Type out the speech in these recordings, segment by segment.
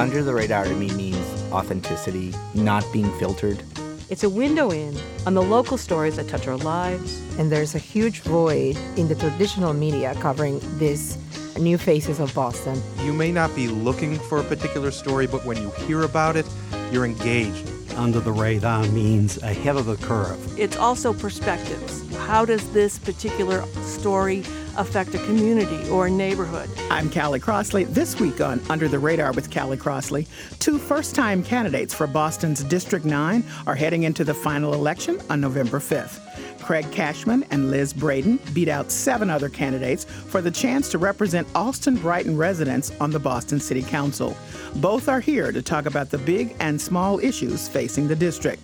Under the radar to me means authenticity, not being filtered. It's a window in on the local stories that touch our lives. And there's a huge void in the traditional media covering these new faces of Boston. You may not be looking for a particular story, but when you hear about it, you're engaged. Under the radar means ahead of the curve. It's also perspectives. How does this particular story affect a community or a neighborhood? I'm Callie Crossley. This week on Under the Radar with Callie Crossley, two first time candidates for Boston's District 9 are heading into the final election on November 5th. Craig Cashman and Liz Breadon beat out seven other candidates for the chance to represent Allston Brighton residents on the Boston City Council. Both are here to talk about the big and small issues facing the district.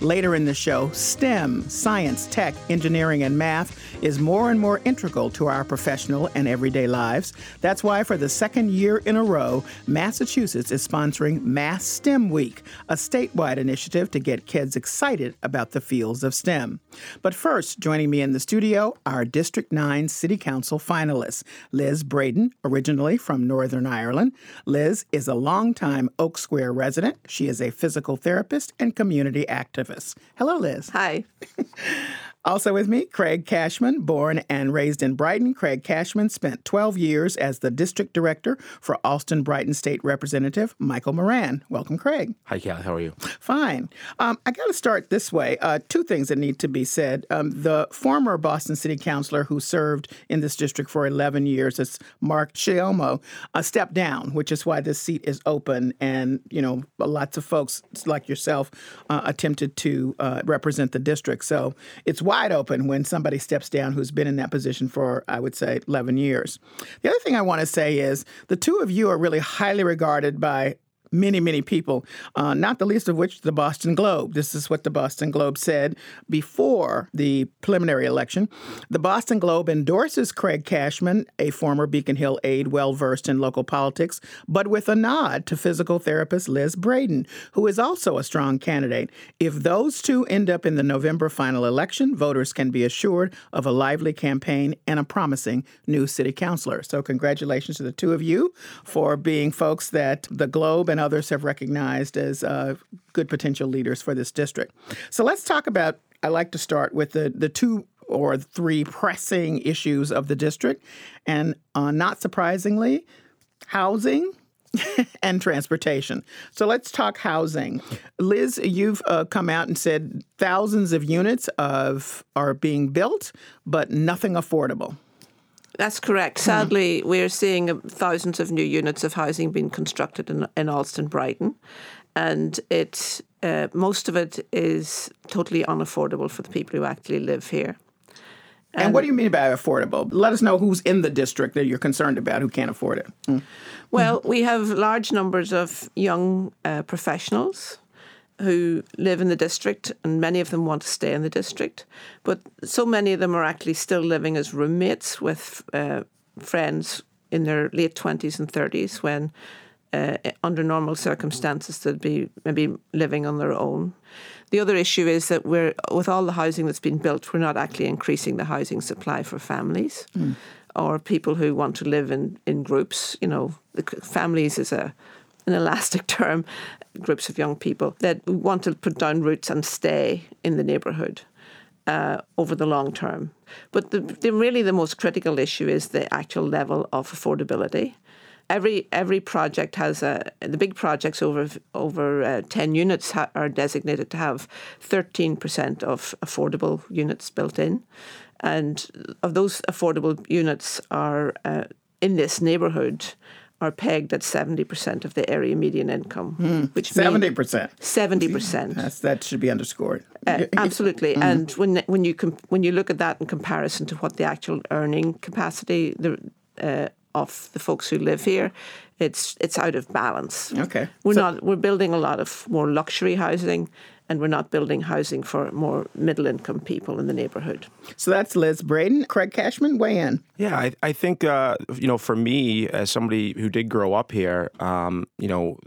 Later in the show, STEM, science, tech, engineering, and math is more and more integral to our professional and everyday lives. That's why, for the second year in a row, Massachusetts is sponsoring Mass STEM Week, a statewide initiative to get kids excited about the fields of STEM. But first, joining me in the studio, our District 9 City Council finalists Liz Breadon, originally from Northern Ireland. Liz is a longtime Oak Square resident. She is a physical therapist and community activist. Hello, Liz. Hi. Also with me, Craig Cashman, born and raised in Brighton. Craig Cashman spent 12 years as the district director for Allston Brighton State Representative Michael Moran. Welcome, Craig. Hi, Cal. How are you? Fine. Um, I got to start this way. Uh, two things that need to be said. Um, the former Boston City Councilor who served in this district for 11 years, is Mark Ciommo, uh, stepped down, which is why this seat is open. And, you know, lots of folks like yourself uh, attempted to uh, represent the district. So it's wide open when somebody steps down who's been in that position for, I would say, 11 years. The other thing I want to say is the two of you are really highly regarded by many, many people, uh, not the least of which the Boston Globe. This is what the Boston Globe said before the preliminary election. The Boston Globe endorses Craig Cashman, a former Beacon Hill aide well versed in local politics, but with a nod to physical therapist Liz Breadon, who is also a strong candidate. If those two end up in the November final election, voters can be assured of a lively campaign and a promising new city councilor. So, congratulations to the two of you for being folks that the Globe and others have recognized as uh, good potential leaders for this district. So, let's talk about. I like to start with the, the two or three pressing issues of the district. And uh, not surprisingly, housing, and transportation. So let's talk housing. Liz, you've uh, come out and said thousands of units of are being built, but nothing affordable. That's correct. Sadly, mm-hmm. we're seeing thousands of new units of housing being constructed in, in Allston Brighton, and it uh, most of it is totally unaffordable for the people who actually live here. And, and, what do you mean by affordable? Let us know who's in the district that you're concerned about who can't afford it. Mm. Well, we have large numbers of young uh, professionals who live in the district, and many of them want to stay in the district. But so many of them are actually still living as roommates with uh, friends in their late 20s and 30s when, uh, under normal circumstances, they'd be maybe living on their own. The other issue is that we're, with all the housing that's been built, we're not actually increasing the housing supply for families. Mm. Or people who want to live in, in groups, you know, families is a an elastic term, groups of young people that want to put down roots and stay in the neighbourhood. Uh, over the long term. But the, the, really the most critical issue is the actual level of affordability. Every every project has a the big projects over over uh, ten units ha- are designated to have thirteen percent of affordable units built in, and of those affordable units are uh, in this neighbourhood are pegged at 70% of the area median income. Mm, which 70%. 70%. That's, that should be underscored. Uh, absolutely. Mm. And when when you com- when you look at that in comparison to what the actual earning capacity the, uh, of the folks who live here, it's it's out of balance. Okay. We're so, not we're building a lot of more luxury housing and we're not building housing for more middle income people in the neighborhood. So that's Liz Breadon. Craig Cashman, weigh in. Yeah, I, I think, uh, you know, for me, as somebody who did grow up here, um, you know,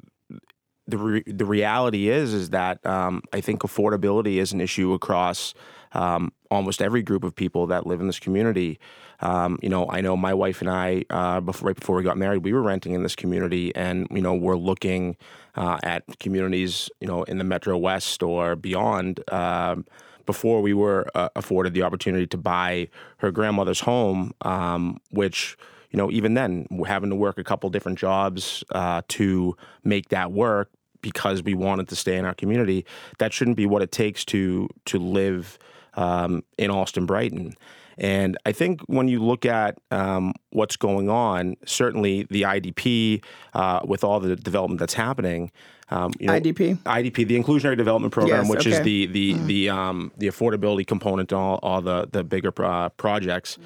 the, re- the reality is is that um, I think affordability is an issue across um, almost every group of people that live in this community. Um, you know, I know my wife and I, uh, before, right before we got married, we were renting in this community, and you know, we're looking uh, at communities, you know, in the Metro West or beyond. Um, before we were uh, afforded the opportunity to buy her grandmother's home, um, which you know, even then, having to work a couple different jobs uh, to make that work because we wanted to stay in our community. That shouldn't be what it takes to to live um, in Allston Brighton. And I think when you look at um, what's going on, certainly the IDP, uh, with all the development that's happening, um, you know, IDP? IDP, the Inclusionary Development Program, Yes, which is okay. the the the um, the affordability component to all, all the the bigger uh, projects.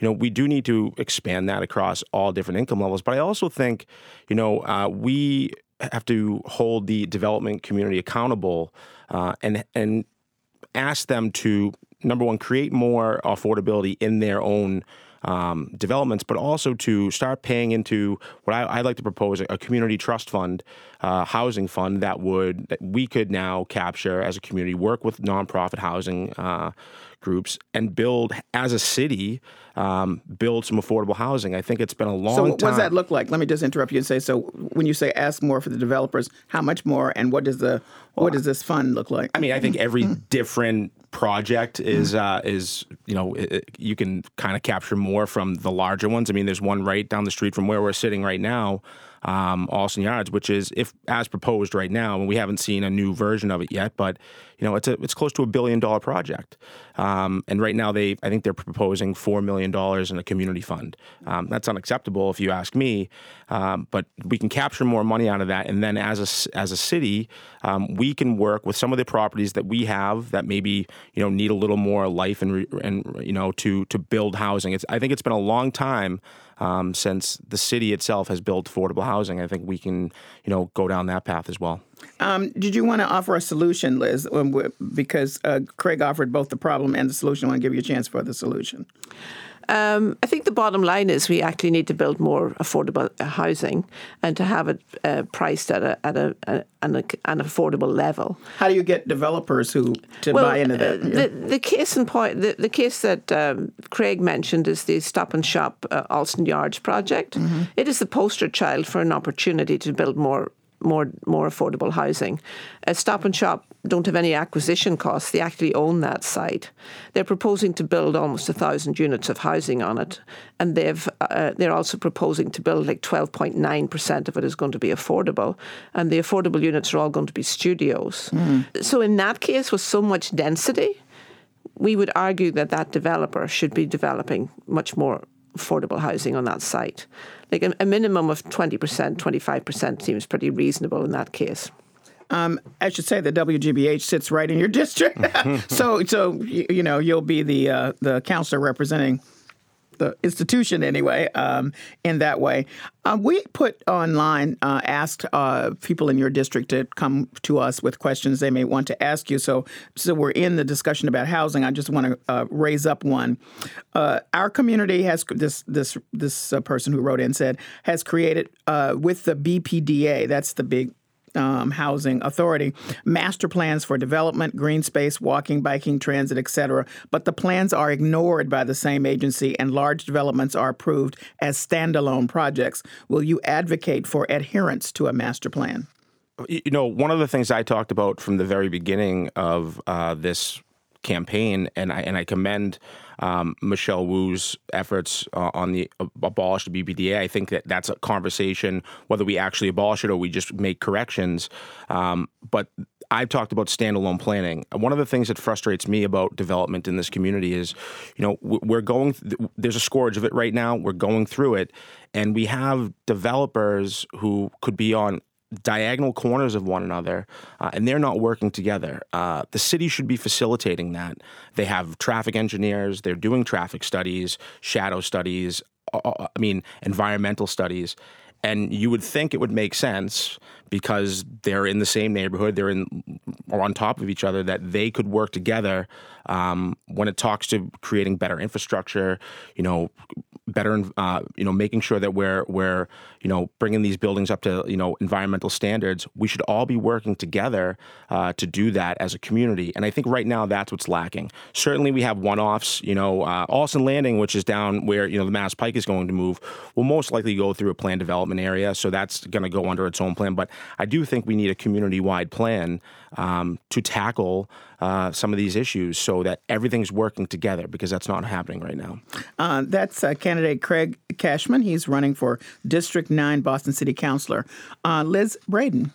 You know, we do need to expand that across all different income levels. But I also think, you know, uh, we have to hold the development community accountable uh, and and ask them to number one create more affordability in their own um, developments, but also to start paying into what I, I'd like to propose a, community trust fund, uh, housing fund that would that we could now capture as a community, work with nonprofit housing uh, groups, and build as a city, um, build some affordable housing. I think it's been a long So time. what does that look like? Let me just interrupt you and say, so when you say ask more for the developers, how much more, and what does the what does this fund look like? I mean, I think every Mm-hmm. different project is uh, is you know it- you can kind of capture more from the larger ones. I mean, there's one right down the street from where we're sitting right now, um, Allston Yards, which is if as proposed right now, and we haven't seen a new version of it yet, but you know it's a it's close to a billion dollar project, um, and right now they I think they're proposing four million dollars in a community fund. Um, that's unacceptable if you ask me, um, but we can capture more money out of that, and then as a as a city, um, we can work with some of the properties that we have that maybe you know need a little more life and and you know to to build housing. It's I think it's been a long time um, since the city itself has built affordable housing. I think we can you know go down that path as well. Um, did you want to offer a solution, Liz? Um, Because uh, Craig offered both the problem and the solution. I want to give you a chance for the solution. Um, I think the bottom line is we actually need to build more affordable uh, housing and to have it uh, priced at a at a, a an, an affordable level. How do you get developers who to buy into that? uh, the, the case in point, the, the case that um, Craig mentioned is the Stop and Shop uh, Allston Yards project. Mm-hmm. It is the poster child for an opportunity to build more. More, more affordable housing. Uh, Stop and Shop don't have any acquisition costs. They actually own that site. They're proposing to build almost a thousand units of housing on it, and they've uh, they're also proposing to build like twelve point nine percent of it is going to be affordable, and the affordable units are all going to be studios. So in that case, with so much density, we would argue that that developer should be developing much more affordable housing on that site. Like a, a minimum of 20%, 25% seems pretty reasonable in that case. I should say the WGBH sits right in your district, so so you, you know you'll be the uh, the counselor representing the institution anyway. Um, in that way, uh, we put online uh, asked uh, people in your district to come to us with questions they may want to ask you. So so we're in the discussion about housing. I just want to uh, raise up one. Uh, our community has this this this uh, person who wrote in said has created uh, with the BPDA. That's the big um, housing authority. Master plans for development green space walking biking transit etc but the plans are ignored by the same agency and large developments are approved as standalone projects. Will you advocate for adherence to a master plan? You know, one of the things I talked about from the very beginning of uh, this campaign, and I and I commend um, Michelle Wu's efforts uh, on the uh, abolish the BPDA. I think that that's a conversation whether we actually abolish it or we just make corrections. Um, but I've talked about standalone planning. One of the things that frustrates me about development in this community is, you know, we're going. Th- there's a scourge of it right now. We're going through it, and we have developers who could be on diagonal corners of one another, uh, and they're not working together. Uh, the city should be facilitating that. They have traffic engineers, they're doing traffic studies, shadow studies, I mean, environmental studies. And you would think it would make sense because they're in the same neighborhood, they're in or on top of each other, that they could work together um, when it talks to creating better infrastructure, you know, better, uh, you know, making sure that we're we're you know bringing these buildings up to you know environmental standards. We should all be working together uh, to do that as a community. And I think right now that's what's lacking. Certainly, we have one-offs. You know, uh, Landing, which is down where you know the Mass Pike is going to move, will most likely go through a plan development area. So that's going to go under its own plan. But I do think we need a community-wide plan um, to tackle uh, some of these issues so that everything's working together because that's not happening right now. Uh, that's uh, candidate Craig Cashman. He's running for District 9 Boston City Councilor. Uh, Liz Breadon.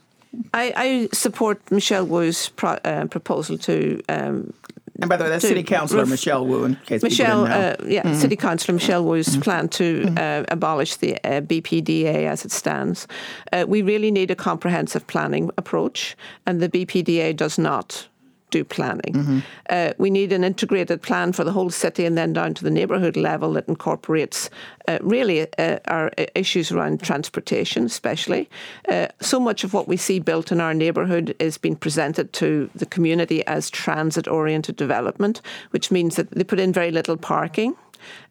I, I, support Michelle Wu's pro, uh, proposal to um, and by the way, that's City Councilor ref- Michelle Wu. In case Michelle, uh, yeah, mm-hmm. City Councilor Michelle Wu's mm-hmm. plan to mm-hmm. uh, abolish the uh, BPDA as it stands. Uh, we really need a comprehensive planning approach, and the BPDA does not do planning. Mm-hmm. Uh, we need an integrated plan for the whole city and then down to the neighbourhood level that incorporates uh, really uh, our issues around transportation, especially. Uh, so much of what we see built in our neighbourhood is being presented to the community as transit oriented development, which means that they put in very little parking.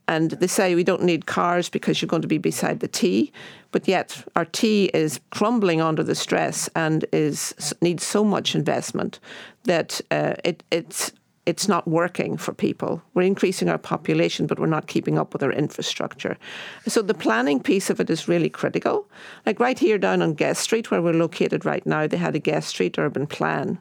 And they say we don't need cars because you're going to be beside the T, but yet our T is crumbling under the stress and is needs so much investment that uh, it, it's it's not working for people. We're increasing our population, but we're not keeping up with our infrastructure. So the planning piece of it is really critical. Like right here down on Guest Street, where we're located right now, they had a Guest Street urban plan,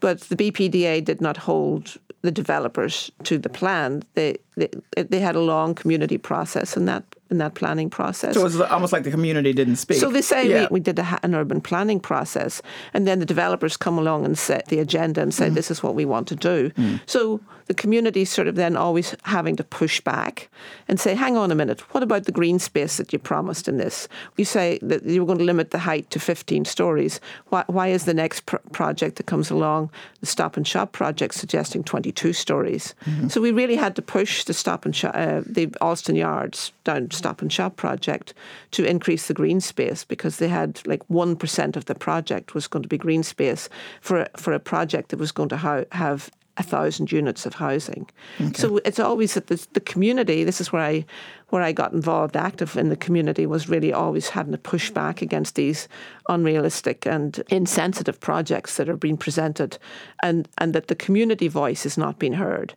but the BPDA did not hold the developers to the plan. They, they they had a long community process in that in that planning process. So it was almost like the community didn't speak. So they say yeah. we, we, did a, an urban planning process, and then the developers come along and set the agenda and say mm. this is what we want to do. Mm. So the community sort of then always having to push back and say, hang on a minute, what about the green space that you promised in this? You say that you were going to limit the height to 15 stories. Why, why is the next pr- project that comes along, the Stop and Shop project, suggesting 22 stories? Mm-hmm. So we really had to push the Stop and Shop, uh, the Allston Yards down Stop and Shop project to increase the green space because they had like 1% of the project was going to be green space for, for a project that was going to ha- have a thousand units of housing. Okay. So it's always that the, the community. This is where I where I got involved, active in the community, was really always having to push back against these unrealistic and insensitive projects that are being presented, and and that the community voice is not being heard.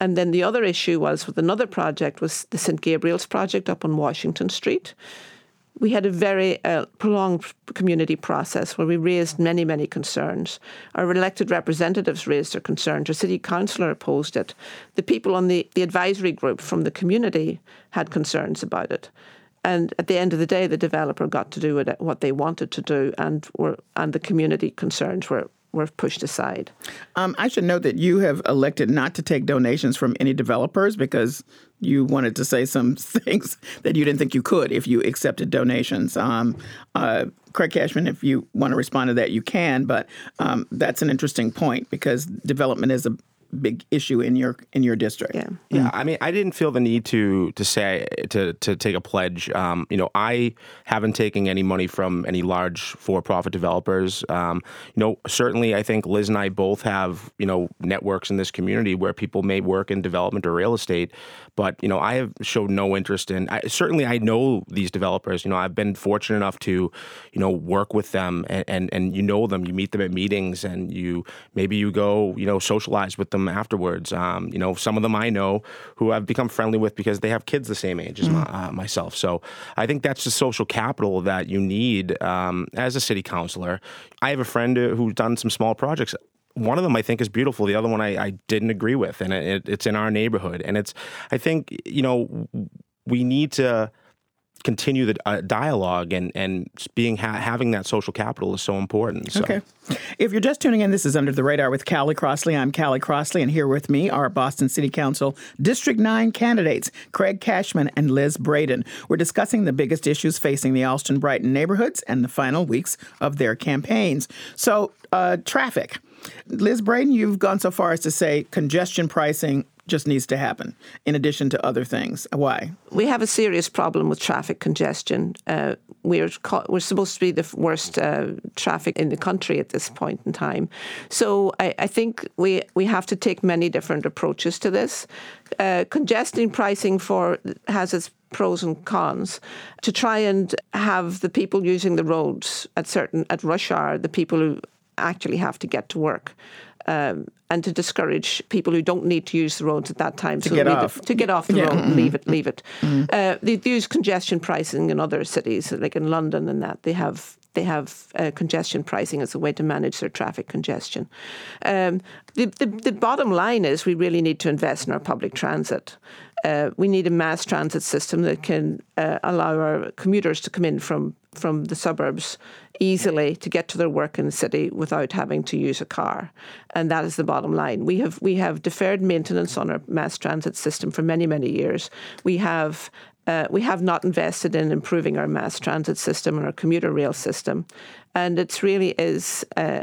And then the other issue was with another project was the St Gabriel's project up on Washington Street we had a very uh, prolonged community process where we raised many, many concerns. Our elected representatives raised their concerns. Our city councillor opposed it. The people on the, the advisory group from the community had concerns about it. And at the end of the day, the developer got to do what they wanted to do, and were, and the community concerns were were pushed aside. Um, I should note that you have elected not to take donations from any developers because you wanted to say some things that you didn't think you could if you accepted donations. Um, uh, Craig Cashman, if you want to respond to that, you can, but um, that's an interesting point because development is a big issue in your in your district. Yeah, yeah. I mean, I didn't feel the need to to say to to take a pledge. Um, you know, I haven't taken any money from any large for profit developers. Um, you know, certainly, I think Liz and I both have you know networks in this community where people may work in development or real estate. But you know, I have showed no interest in. I, certainly, I know these developers. You know, I've been fortunate enough to you know work with them and, and and you know them. You meet them at meetings and you maybe you go you know socialize with them them afterwards. Um, you know, some of them I know who I've become friendly with because they have kids the same age as mm. my, uh, myself. So I think that's the social capital that you need um, as a city councilor. I have a friend who's done some small projects one of them I think is beautiful. The other one I, I didn't agree with, and it, it's in our neighborhood. And it's I think you know we need to continue the uh, dialogue and and being ha- having that social capital is so important. So. Okay. If you're just tuning in, this is Under the Radar with Callie Crossley. I'm Callie Crossley, and here with me are Boston City Council District 9 candidates, Craig Cashman and Liz Breadon. We're discussing the biggest issues facing the Allston Brighton neighborhoods and the final weeks of their campaigns. So, uh, traffic. Liz Braden, you've gone so far as to say congestion pricing just needs to happen in addition to other things. Why? We have a serious problem with traffic congestion. Uh, we're we're supposed to be the worst uh, traffic in the country at this point in time. So I, I think we we have to take many different approaches to this. Uh, congesting pricing for has its pros and cons to try and have the people using the roads at certain at rush hour, the people who actually have to get to work. Um, and to discourage people who don't need to use the roads at that time to get off the, to get off the yeah. road Mm-hmm. leave it leave it mm-hmm. uh, they, they use congestion pricing in other cities like in London and that they have they have uh, congestion pricing as a way to manage their traffic congestion. Um, the, the, the, bottom line is we really need to invest in our public transit. Uh, we need a mass transit system that can uh, allow our commuters to come in from from the suburbs easily to get to their work in the city without having to use a car, and that is the bottom line. We have we have deferred maintenance on our mass transit system for many many years. We have uh, we have not invested in improving our mass transit system and our commuter rail system, and it really is uh,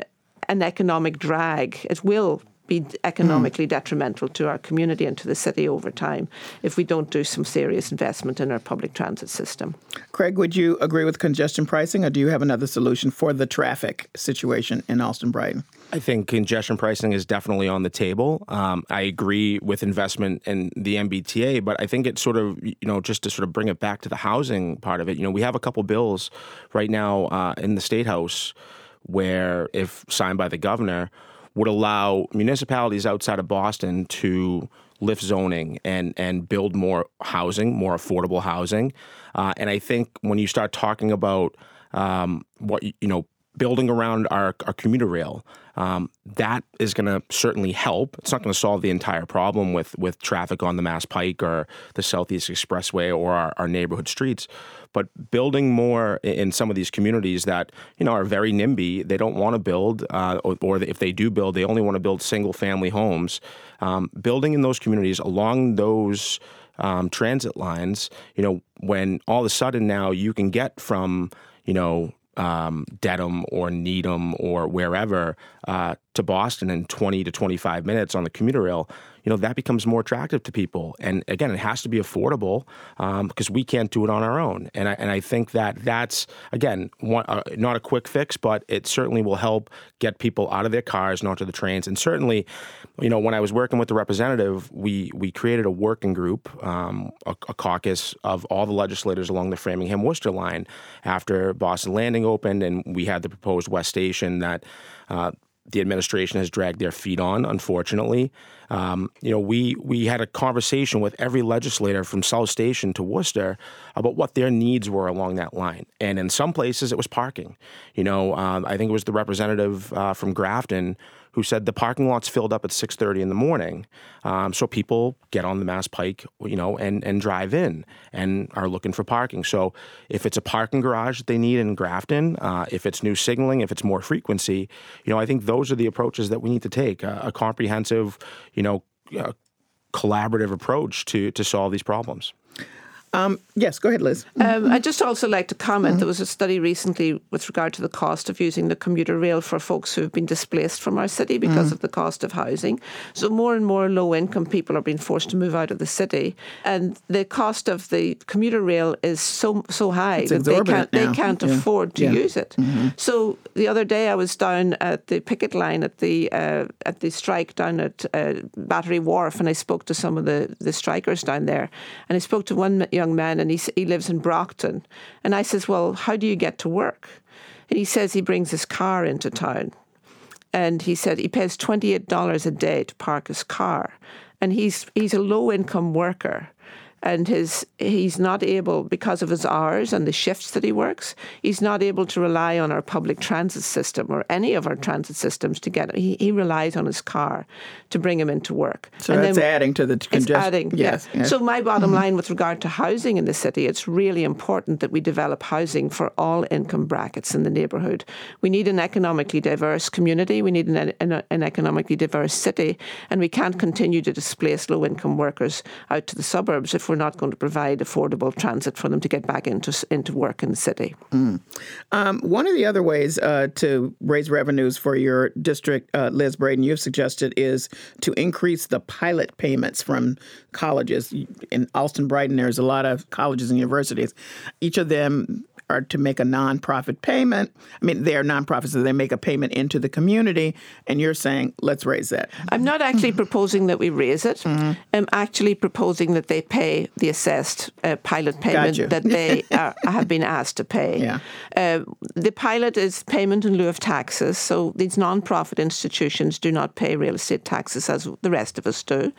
an economic drag. It will be economically mm. detrimental to our community and to the city over time if we don't do some serious investment in our public transit system. Craig, would you agree with congestion pricing, or do you have another solution for the traffic situation in Allston Brighton? I think congestion pricing is definitely on the table. Um, I agree with investment in the MBTA, but I think it's sort of, you know, just to sort of bring it back to the housing part of it. You know, we have a couple bills right now uh, in the State House where, if signed by the governor, would allow municipalities outside of Boston to lift zoning and and build more housing, more affordable housing. Uh, and I think when you start talking about um, what you know, building around our, our commuter rail, um, that is going to certainly help. It's not going to solve the entire problem with with traffic on the Mass Pike or the Southeast Expressway or our, our neighborhood streets, but building more in some of these communities that you know are very NIMBY. They don't want to build, uh, or, or, if they do build, they only want to build single family homes. Um, building in those communities along those um, transit lines, you know, when all of a sudden now you can get from you know um, Dedham or Needham or wherever uh, to Boston in 20 to 25 minutes on the commuter rail, you know, that becomes more attractive to people. And again, it has to be affordable um, because we can't do it on our own. And I, and I think that that's, again, one, uh, not a quick fix, but it certainly will help get people out of their cars and onto the trains. And certainly, you know, when I was working with the representative, we, we created a working group, um, a, a caucus of all the legislators along the Framingham Worcester line after Boston Landing opened and we had the proposed West Station that uh, the administration has dragged their feet on, unfortunately. Um, you know, we we had a conversation with every legislator from South Station to Worcester about what their needs were along that line, and in some places it was parking. You know, um, I think it was the representative uh, from Grafton who said the parking lot's filled up at 6:30 in the morning, um, so people get on the Mass Pike, you know, and and drive in and are looking for parking. So if it's a parking garage that they need in Grafton, uh, if it's new signaling, if it's more frequency, you know, I think those are the approaches that we need to take: uh, a comprehensive, you know, uh, collaborative approach to to solve these problems. Um, yes, go ahead, Liz. Um, I'd just also like to comment mm-hmm. there was a study recently with regard to the cost of using the commuter rail for folks who have been displaced from our city because mm-hmm. of the cost of housing. So, more and more low income people are being forced to move out of the city, and the cost of the commuter rail is so so high it's that they can't, now. they can't yeah. afford to yeah. use it. Mm-hmm. So, the other day I was down at the picket line at the uh, at the strike down at uh, Battery Wharf, and I spoke to some of the, the strikers down there, and I spoke to one young man, and he, he lives in Brockton. And I says, Well, how do you get to work? And he says he brings his car into town. And he said he pays $28 a day to park his car. And he's, he's a low income worker and his he's not able because of his hours and the shifts that he works he's not able to rely on our public transit system or any of our transit systems to get he, he relies on his car to bring him into work so and that's adding to the congestion adding yes, yeah. yes. so my bottom mm-hmm. line with regard to housing in the city it's really important that we develop housing for all income brackets in the neighbourhood we need an economically diverse community we need an, an, an economically diverse city and we can't continue to displace low income workers out to the suburbs if we're not going to provide affordable transit for them to get back into into work in the city. Mm. Um, one of the other ways uh, to raise revenues for your district, uh, Liz Breadon, you've suggested is to increase the pilot payments from colleges. In Allston Brighton, there's a lot of colleges and universities. Each of them are to make a nonprofit payment. I mean, they are nonprofits, so they make a payment into the community, and you're saying let's raise that. I'm not actually proposing that we raise it. I'm actually proposing that they pay the assessed uh, pilot payment that they are, have been asked to pay. Yeah. Uh, the pilot is payment in lieu of taxes, so these non-profit institutions do not pay real estate taxes as the rest of us do,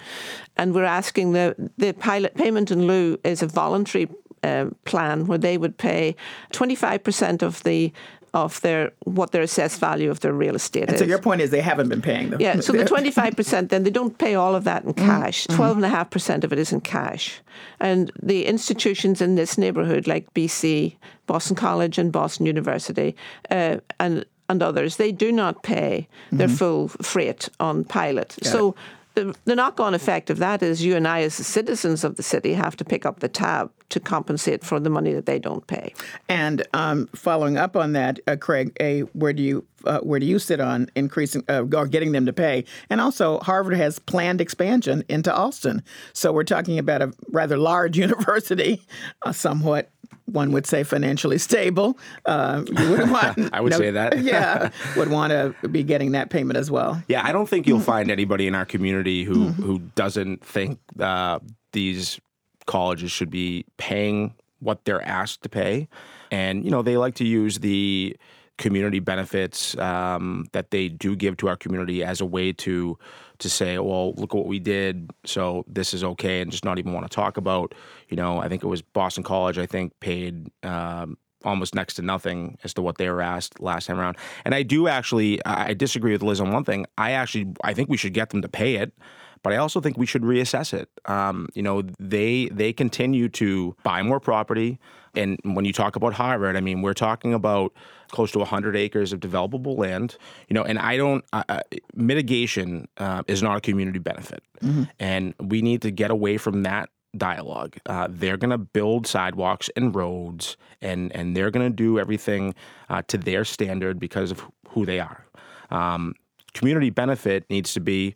and we're asking the the pilot payment in lieu is a voluntary uh, plan where they would pay 25% of the of their what their assessed value of their real estate And is. so your point is they haven't been paying them. Yeah, so the 25%, then they don't pay all of that in cash. 12.5% of it is in cash. And the institutions in this neighbourhood, like BC, Boston College, and Boston University, uh, and, and others, they do not pay their full freight on pilot. so the, knock on effect of that is you and I, as the citizens of the city, have to pick up the tab to compensate for the money that they don't pay. And um, following up on that, uh, Craig, a where do you uh, where do you sit on increasing uh, or getting them to pay? And also, Harvard has planned expansion into Allston, so we're talking about a rather large university, uh, somewhat. One would say financially stable. Uh, you would want. I would say that. yeah, would want to be getting that payment as well. Yeah, I don't think you'll find anybody in our community who who doesn't think uh, these colleges should be paying what they're asked to pay, and you know they like to use the community benefits um, that they do give to our community as a way to to say, well, look what we did, so this is okay, and just not even want to talk about. You know, I think it was Boston College. I think paid. Um, almost next to nothing as to what they were asked last time around. And I do actually, I disagree with Liz on one thing. I actually, I think we should get them to pay it, but I also think we should reassess it. Um, you know, they they continue to buy more property, and when you talk about Harvard, I mean, we're talking about close to 100 acres of developable land. You know, and I don't uh, mitigation uh, is not a community benefit, and we need to get away from that dialogue. Uh, they're going to build sidewalks and roads, and and they're going to do everything uh, to their standard because of who they are. Um, community benefit needs to be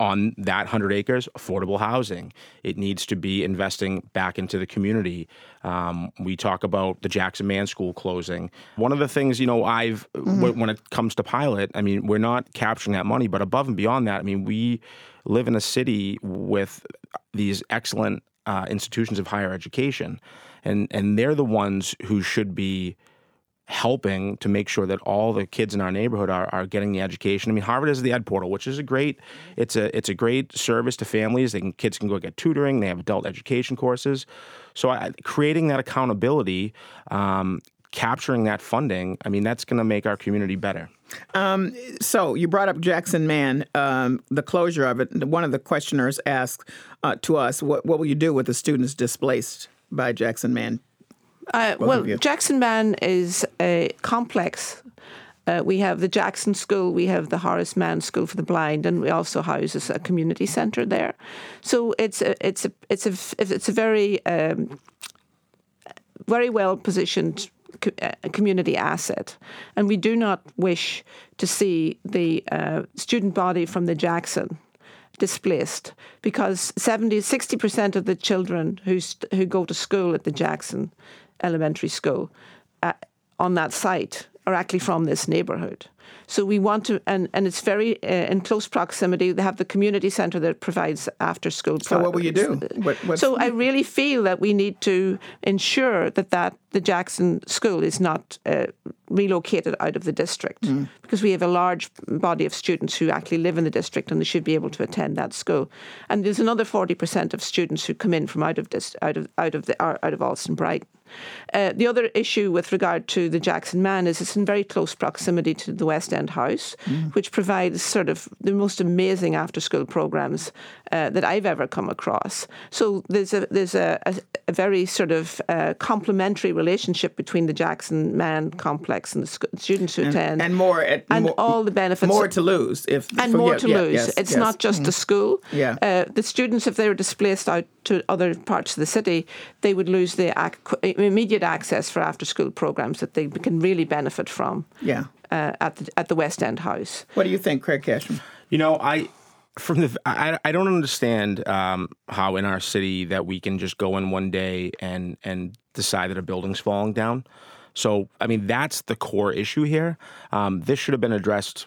on that 100 acres, affordable housing. It needs to be investing back into the community. Um, we talk about the Jackson Mann School closing. One of the things, you know, I've, when, when it comes to pilot, I mean, we're not capturing that money, but above and beyond that, I mean, we live in a city with these excellent uh, institutions of higher education, and, and they're the ones who should be helping to make sure that all the kids in our neighborhood are, are getting the education. I mean, Harvard has the Ed Portal, which is a great it's a it's a great service to families. They can, kids can go get tutoring. They have adult education courses. So I, creating that accountability, um, capturing that funding, I mean, that's going to make our community better. So you brought up Jackson Mann, um, the closure of it. One of the questioners asked uh, to us, "What what will you do with the students displaced by Jackson Mann?" Uh, well. Jackson Mann is a complex. Uh, we have the Jackson School, we have the Horace Mann School for the Blind, and we also house a community centre there. So it's a it's a it's a it's a very um, very well positioned co- uh, community asset, and we do not wish to see the uh, student body from the Jackson displaced because 70 60% of the children who st- who go to school at the Jackson Elementary School uh, on that site are actually from this neighborhood. So we want to, and, and it's very uh, in close proximity. They have the community centre that provides after school. So what will you do? What, So I really feel that we need to ensure that, that the Jackson School is not uh, relocated out of the district Mm. because we have a large body of students who actually live in the district and they should be able to attend that school. And there's another forty percent of students who come in from out of dis- out of out of the out of Allston Brighton. Uh, the other issue with regard to the Jackson Mann is it's in very close proximity to the West End House, which provides sort of the most amazing after-school programs uh, that I've ever come across. So there's a there's a, a, a very sort of uh, complementary relationship between the Jackson Mann complex and the sc- students who attend, and more at- and more- all the benefits More to lose if and for- more yeah, to yeah, lose. yes, it's yes. not just the school. Yeah. Uh, the students, if they were displaced out to other parts of the city, they would lose the ac- immediate access for after-school programs that they can really benefit from Yeah. uh, at the at the West End House. What do you think, Craig Cashman? You know, I from the I, I don't understand um, how in our city that we can just go in one day and and decide that a building's falling down. So I mean that's the core issue here. Um, this should have been addressed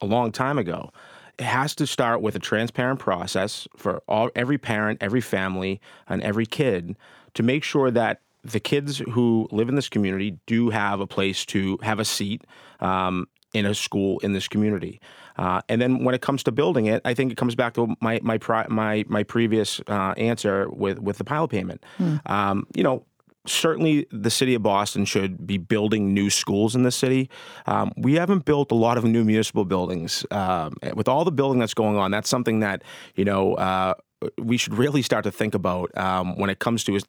a long time ago. It has to start with a transparent process for all every parent, every family, and every kid to make sure that the kids who live in this community do have a place to have a seat um, in a school in this community. Uh, and then when it comes to building it, I think it comes back to my my my my previous uh, answer with with the pilot payment. Um, you know, certainly the city of Boston should be building new schools in the city. Um, we haven't built a lot of new municipal buildings. Um, with all the building that's going on, that's something that you know uh, we should really start to think about um, when it comes to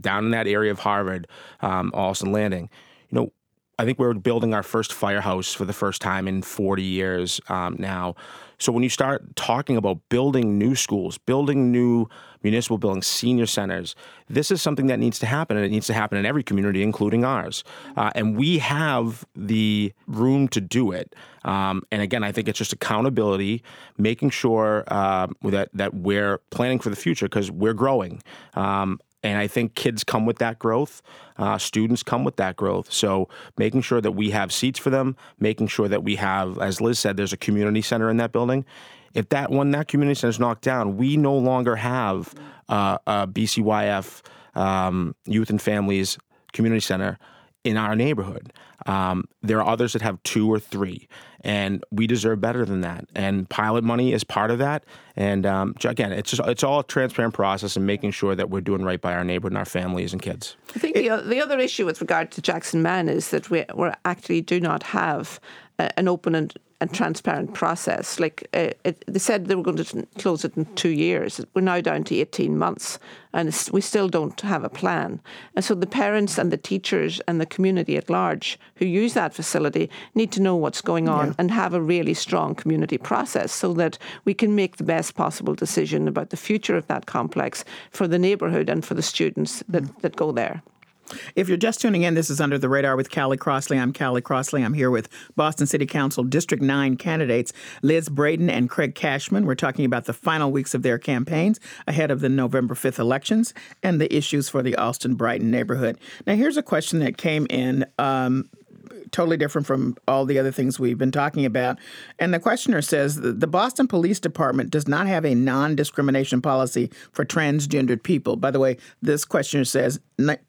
down in that area of Harvard, um, Landing. You know, I think we're building our first firehouse for the first time in 40 years um, now. So when you start talking about building new schools, building new municipal buildings, senior centers, this is something that needs to happen, and it needs to happen in every community, including ours. Uh, and we have the room to do it. Um, and again, I think it's just accountability, making sure uh, that that we're planning for the future because we're growing. Um, and I think kids come with that growth. Uh, students come with that growth. So making sure that we have seats for them, making sure that we have, as Liz said, there's a community center in that building. If that when that community center is knocked down, we no longer have uh, a BCYF um, Youth and Families Community Center in our neighborhood. Um, there are others that have two or three, and we deserve better than that. And pilot money is part of that. And um, again, it's just it's all a transparent process and making sure that we're doing right by our neighborhood and our families and kids. I think the, the other issue with regard to Jackson Mann is that we we actually do not have an open and and transparent process. Like uh, it, they said they were going to close it in two years. We're now down to 18 months and we still don't have a plan. And so the parents and the teachers and the community at large who use that facility need to know what's going on yeah. and have a really strong community process so that we can make the best possible decision about the future of that complex for the neighbourhood and for the students that, mm. that go there. If you're just tuning in, this is Under the Radar with Callie Crossley. I'm Callie Crossley. I'm here with Boston City Council District 9 candidates Liz Breadon and Craig Cashman. We're talking about the final weeks of their campaigns ahead of the November 5th elections and the issues for the Allston Brighton neighborhood. Now, here's a question that came in um, totally different from all the other things we've been talking about. And the questioner says the Boston Police Department does not have a non discrimination policy for transgendered people. By the way, this questioner says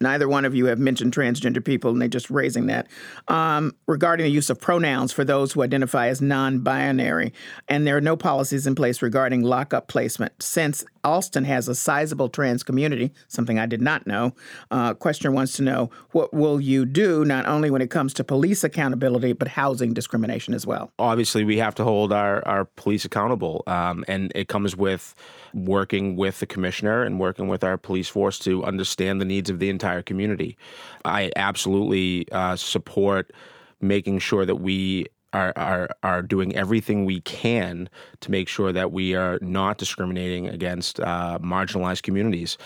neither one of you have mentioned transgender people, and they're just raising that. Um, regarding the use of pronouns for those who identify as non binary, and there are no policies in place regarding lockup placement. Since Allston has a sizable trans community, something I did not know, uh, questioner wants to know what will you do not only when it comes to police accountability, but housing discrimination as well? Obviously, we have to hold our, our police accountable, um, and it comes with working with the commissioner and working with our police force to understand the needs of the entire community. I absolutely uh, support making sure that we are, are are doing everything we can to make sure that we are not discriminating against uh, marginalized communities.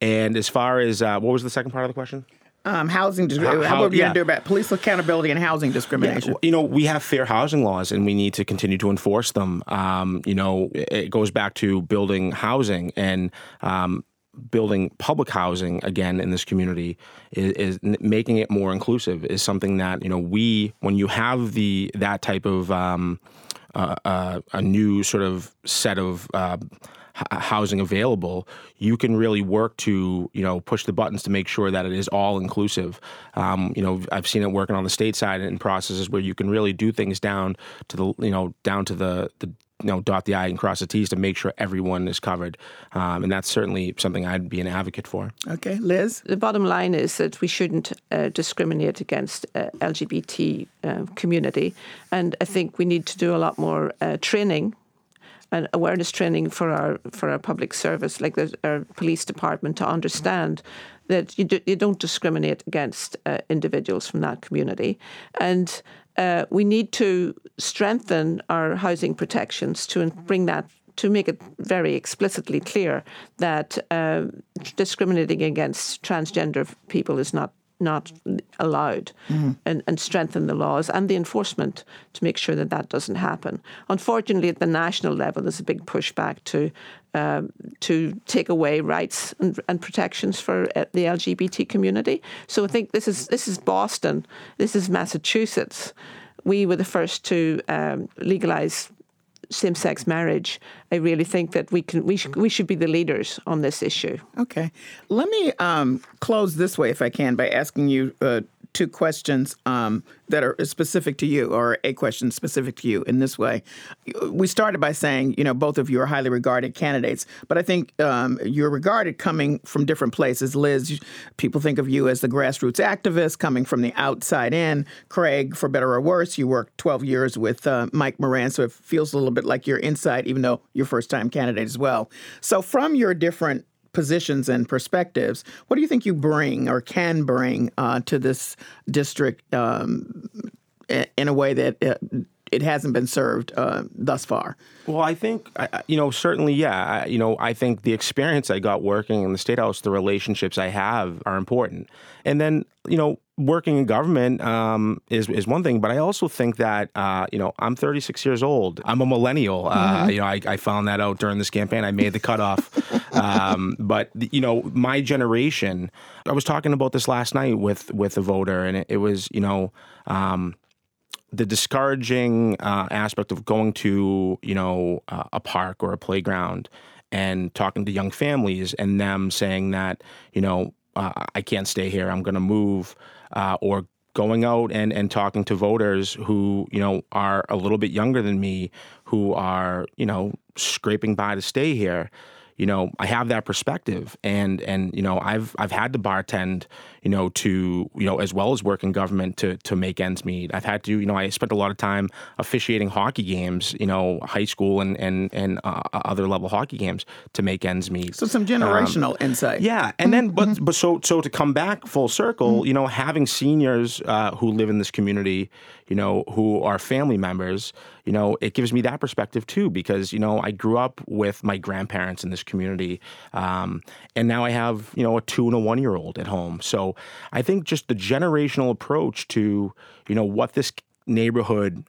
And as far as uh, what was the second part of the question? Um, housing discrimination. How, how, what are you yeah. going to do about police accountability and housing discrimination? Yeah. You know, we have fair housing laws, and we need to continue to enforce them. Um, you know, it goes back to building housing and. Um, building public housing again in this community is, is, making it more inclusive is something that you know we when you have the that type of um, uh, uh, a new sort of set of uh, housing available, you can really work to you know push the buttons to make sure that it is all inclusive. Um, you know, I've seen it working on the state side in processes where you can really do things down to the you know down to the the you know dot the i and cross the t's to make sure everyone is covered. Um, and that's certainly something i'd be an advocate for. Okay liz? The bottom line is that we shouldn't uh, discriminate against uh, lgbt uh, community. And i think we need to do a lot more uh, training and awareness training for our for our public service, like the, our police department, to understand that you do, you don't discriminate against uh, individuals from that community, and uh, we need to strengthen our housing protections to bring that to make it very explicitly clear that uh, discriminating against transgender people is not not allowed, and, and strengthen the laws and the enforcement to make sure that that doesn't happen. Unfortunately, at the national level, there's a big pushback to um, to take away rights and, and protections for uh, the LGBT community. So I think this is this is Boston, this is Massachusetts. We were the first to um, legalize same-sex marriage. I really think that we can we should we should be the leaders on this issue. Okay. Let me um, close this way, if I can, by asking you uh, two questions um, that are specific to you, or a question specific to you in this way. We started by saying, you know, both of you are highly regarded candidates, but I think um, you're regarded coming from different places. Liz, people think of you as the grassroots activist coming from the outside in. Craig, for better or worse, you worked 12 years with uh, Mike Moran, so it feels a little bit like you're inside, even though you're first time candidate as well. So, from your different positions and perspectives. What do you think you bring or can bring uh, to this district um, in a way that it, it hasn't been served uh, thus far? Well, I think you know certainly, yeah. You know, I think the experience I got working in the state house, the relationships I have are important, and then you know working in government um, is is one thing, but I also think that uh, you know I'm 36 years old. I'm a millennial. Uh, mm-hmm. You know, I, I, found that out during this campaign. I made the cutoff. um, but you know, my generation. I was talking about this last night with with a voter, and it, it was you know. Um, the discouraging uh, aspect of going to you know uh, a park or a playground and talking to young families and them saying that you know uh, I can't stay here I'm going to move uh, or going out and, and talking to voters who you know are a little bit younger than me who are you know scraping by to stay here you know I have that perspective. And and you know I've I've had to bartend you know, to you know, as well as work in government to to make ends meet. I've had to, you know, I spent a lot of time officiating hockey games, you know, high school and and and uh, other level hockey games to make ends meet. So some generational um, insight. Yeah, and then but mm-hmm. but so so to come back full circle, mm-hmm. you know, having seniors uh, who live in this community, you know, who are family members, you know, it gives me that perspective too because you know I grew up with my grandparents in this community, um, and now I have you know a two and a one year old at home, so I think just the generational approach to, you know, what this neighborhood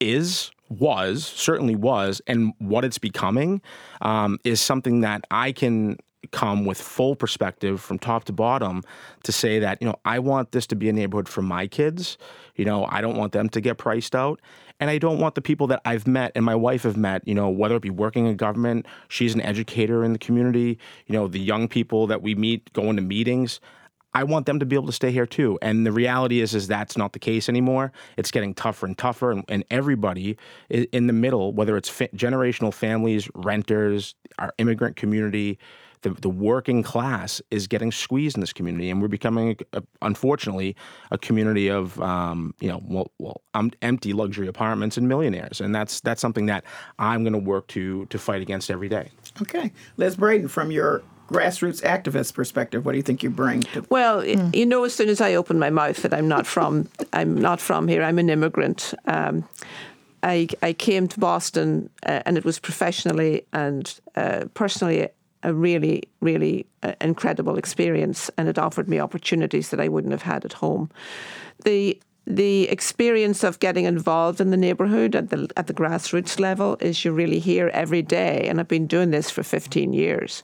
is, was, certainly was, and what it's becoming um, is something that I can come with full perspective from top to bottom to say that, you know, I want this to be a neighborhood for my kids. You know, I don't want them to get priced out. And I don't want the people that I've met and my wife have met, you know, whether it be working in government, she's an educator in the community, you know, the young people that we meet going to meetings. I want them to be able to stay here too. And the reality is, is that's not the case anymore. It's getting tougher and tougher, and, and everybody in the middle, whether it's fa- generational families, renters, our immigrant community, the, the working class is getting squeezed in this community, and we're becoming, a, unfortunately, a community of um, you know, well, well, empty luxury apartments and millionaires, and that's that's something that I'm going to work to to fight against every day. Okay, Liz Breadon, from your grassroots activist perspective, what do you think you bring? To- well, mm. you know, as soon as I open my mouth that I'm not from, I'm not from here. I'm an immigrant. Um, I, I came to Boston, uh, and it was professionally and uh, personally a really, really uh, incredible experience, and it offered me opportunities that I wouldn't have had at home. The the experience of getting involved in the neighbourhood at the at the grassroots level is you really hear every day, and I've been doing this for 15 years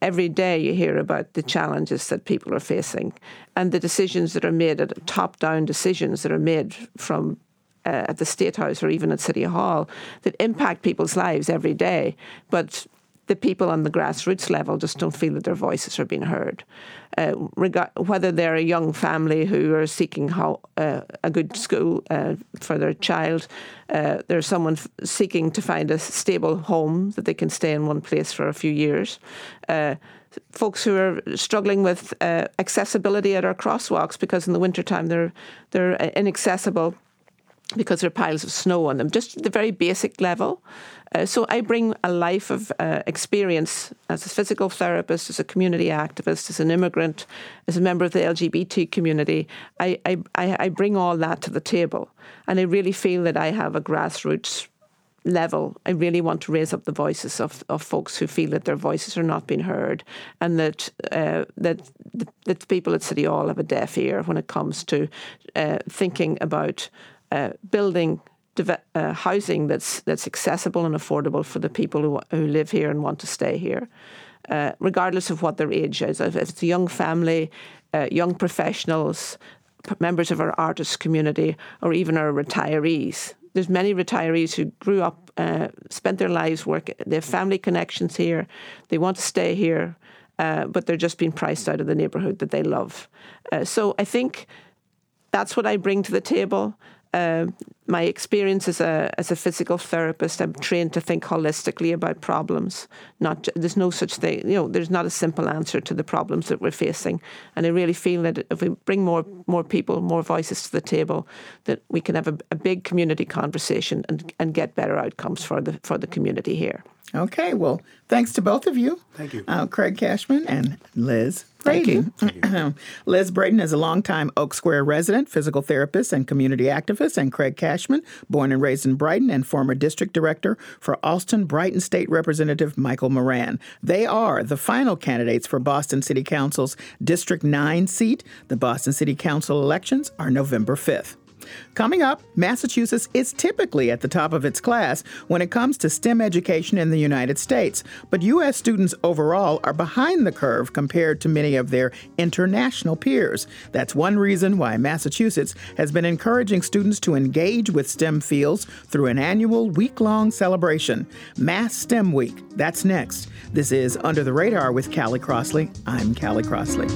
every day you hear about the challenges that people are facing and the decisions that are made, at top down decisions that are made from uh, at the State House or even at City Hall that impact people's lives every day. But the people on the grassroots level just don't feel that their voices are being heard. Uh, reg- whether they're a young family who are seeking uh, a good school uh, for their child, uh, there's someone f- seeking to find a stable home that they can stay in one place for a few years. Uh, folks who are struggling with uh, accessibility at our crosswalks because in the wintertime they're they're inaccessible because there are piles of snow on them, just the very basic level. Uh, so I bring a life of uh, experience as a physical therapist, as a community activist, as an immigrant, as a member of the LGBT community. I, I, I bring all that to the table. And I really feel that I have a grassroots level, I really want to raise up the voices of, of folks who feel that their voices are not being heard, and that uh, that that people at City Hall have a deaf ear when it comes to uh, thinking about uh, building. Uh, housing that's that's accessible and affordable for the people who, who live here and want to stay here, uh, regardless of what their age is. If it's a young family, uh, young professionals, members of our artist community, or even our retirees, there's many retirees who grew up, uh, spent their lives working. They have family connections here. They want to stay here, uh, but they're just being priced out of the neighbourhood that they love. Uh, so I think that's what I bring to the table. Uh, my experience as a as a physical therapist, I'm trained to think holistically about problems. Not there's no such thing, you know. There's not a simple answer to the problems that we're facing, and I really feel that if we bring more more people, more voices to the table, that we can have a, a big community conversation and and get better outcomes for the for the community here. Okay, well, thanks to both of you. Thank you. Uh, Craig Cashman and Liz Breadon. Thank you. Liz Breadon is a longtime Oak Square resident, physical therapist, and community activist, and Craig Cashman, born and raised in Brighton and former district director for Allston Brighton State Representative Michael Moran. They are the final candidates for Boston City Council's District 9 seat. The Boston City Council elections are November 5th. Coming up, Massachusetts is typically at the top of its class when it comes to STEM education in the United States, but U.S. students overall are behind the curve compared to many of their international peers. That's one reason why Massachusetts has been encouraging students to engage with STEM fields through an annual week long celebration, Mass STEM Week. That's next. This is Under the Radar with Callie Crossley. I'm Callie Crossley.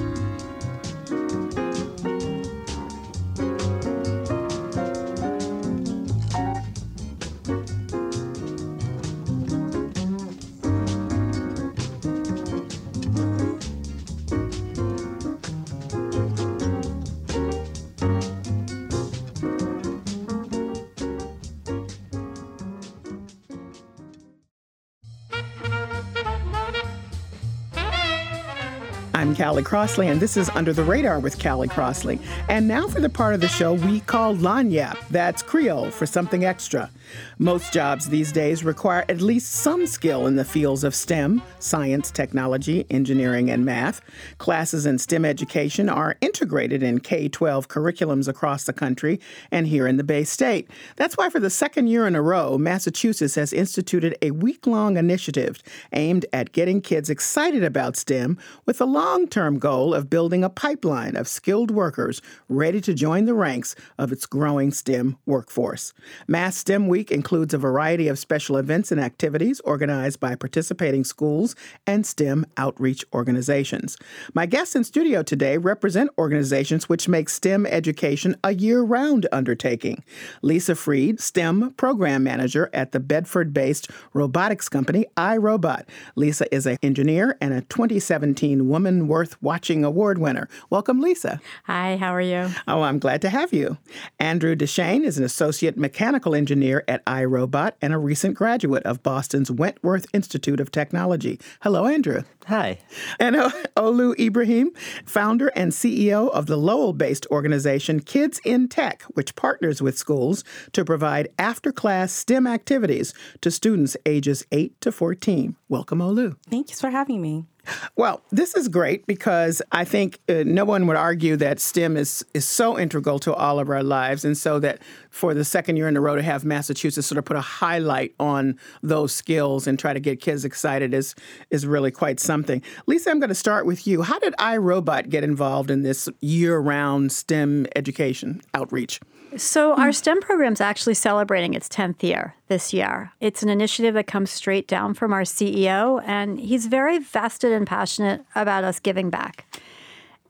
I'm Callie Crossley, and this is Under the Radar with Callie Crossley. And now for the part of the show we call Lagniappe. That's Creole for something extra. Most jobs these days require at least some skill in the fields of STEM science, technology, engineering, and math. Classes in STEM education are integrated in K 12 curriculums across the country and here in the Bay State. That's why, for the second year in a row, Massachusetts has instituted a week long initiative aimed at getting kids excited about STEM with a long term goal of building a pipeline of skilled workers ready to join the ranks of its growing STEM workforce. Mass STEM Week includes a variety of special events and activities organized by participating schools and STEM outreach organizations. My guests in studio today represent organizations which make STEM education a year round undertaking. Lisa Freed, STEM program manager at the Bedford based robotics company iRobot. Lisa is an engineer and a 2017 Woman Worth Watching Award winner. Welcome, Lisa. Hi, how are you? Oh, I'm glad to have you. Andrew Deshane is an associate mechanical engineer at iRobot and a recent graduate of Boston's Wentworth Institute of Technology. Hello, Andrew. Hi. And uh, Olu Ibrahim, founder and CEO of the Lowell based organization Kids in Tech, which partners with schools to provide after class STEM activities to students ages 8 to 14. Welcome, Olu. Thanks for having me. Well, this is great because I think uh, no one would argue that STEM is is so integral to all of our lives, and so that for the second year in a row to have Massachusetts sort of put a highlight on those skills and try to get kids excited is is really quite something. Lisa, I'm going to start with you. How did iRobot get involved in this year-round STEM education outreach? So, our hmm. STEM program is actually celebrating its 10th year this year. It's an initiative that comes straight down from our CEO, and he's very vested and passionate about us giving back.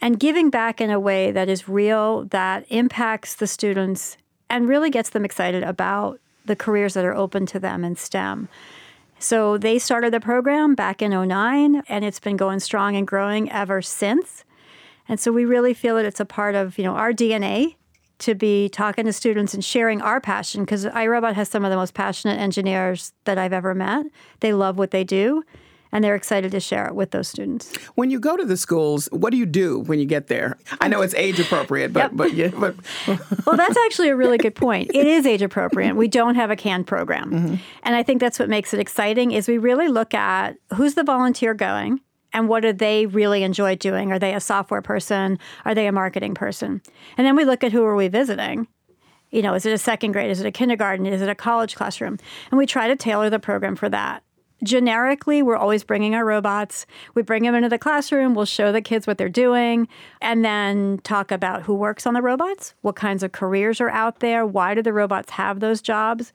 And giving back in a way that is real, that impacts the students, and really gets them excited about the careers that are open to them in STEM. So, they started the program back in 09, and it's been going strong and growing ever since. And so, we really feel that it's a part of you know our DNA to be talking to students and sharing our passion because iRobot has some of the most passionate engineers that I've ever met. They love what they do. and they're excited to share it with those students. When you go to the schools, what do you do when you get there? I know it's age appropriate, but Yep. but yeah, but Well, that's actually a really good point. It is age appropriate. We don't have a canned program. Mm-hmm. And I think that's what makes it exciting is we really look at who's the volunteer going and what do they really enjoy doing? Are they a software person? Are they a marketing person? And then we look at who are we visiting? You know, is it a second grade? Is it a kindergarten? Is it a college classroom? And we try to tailor the program for that. Generically, we're always bringing our robots. We bring them into the classroom, we'll show the kids what they're doing, and then talk about who works on the robots, what kinds of careers are out there, why do the robots have those jobs.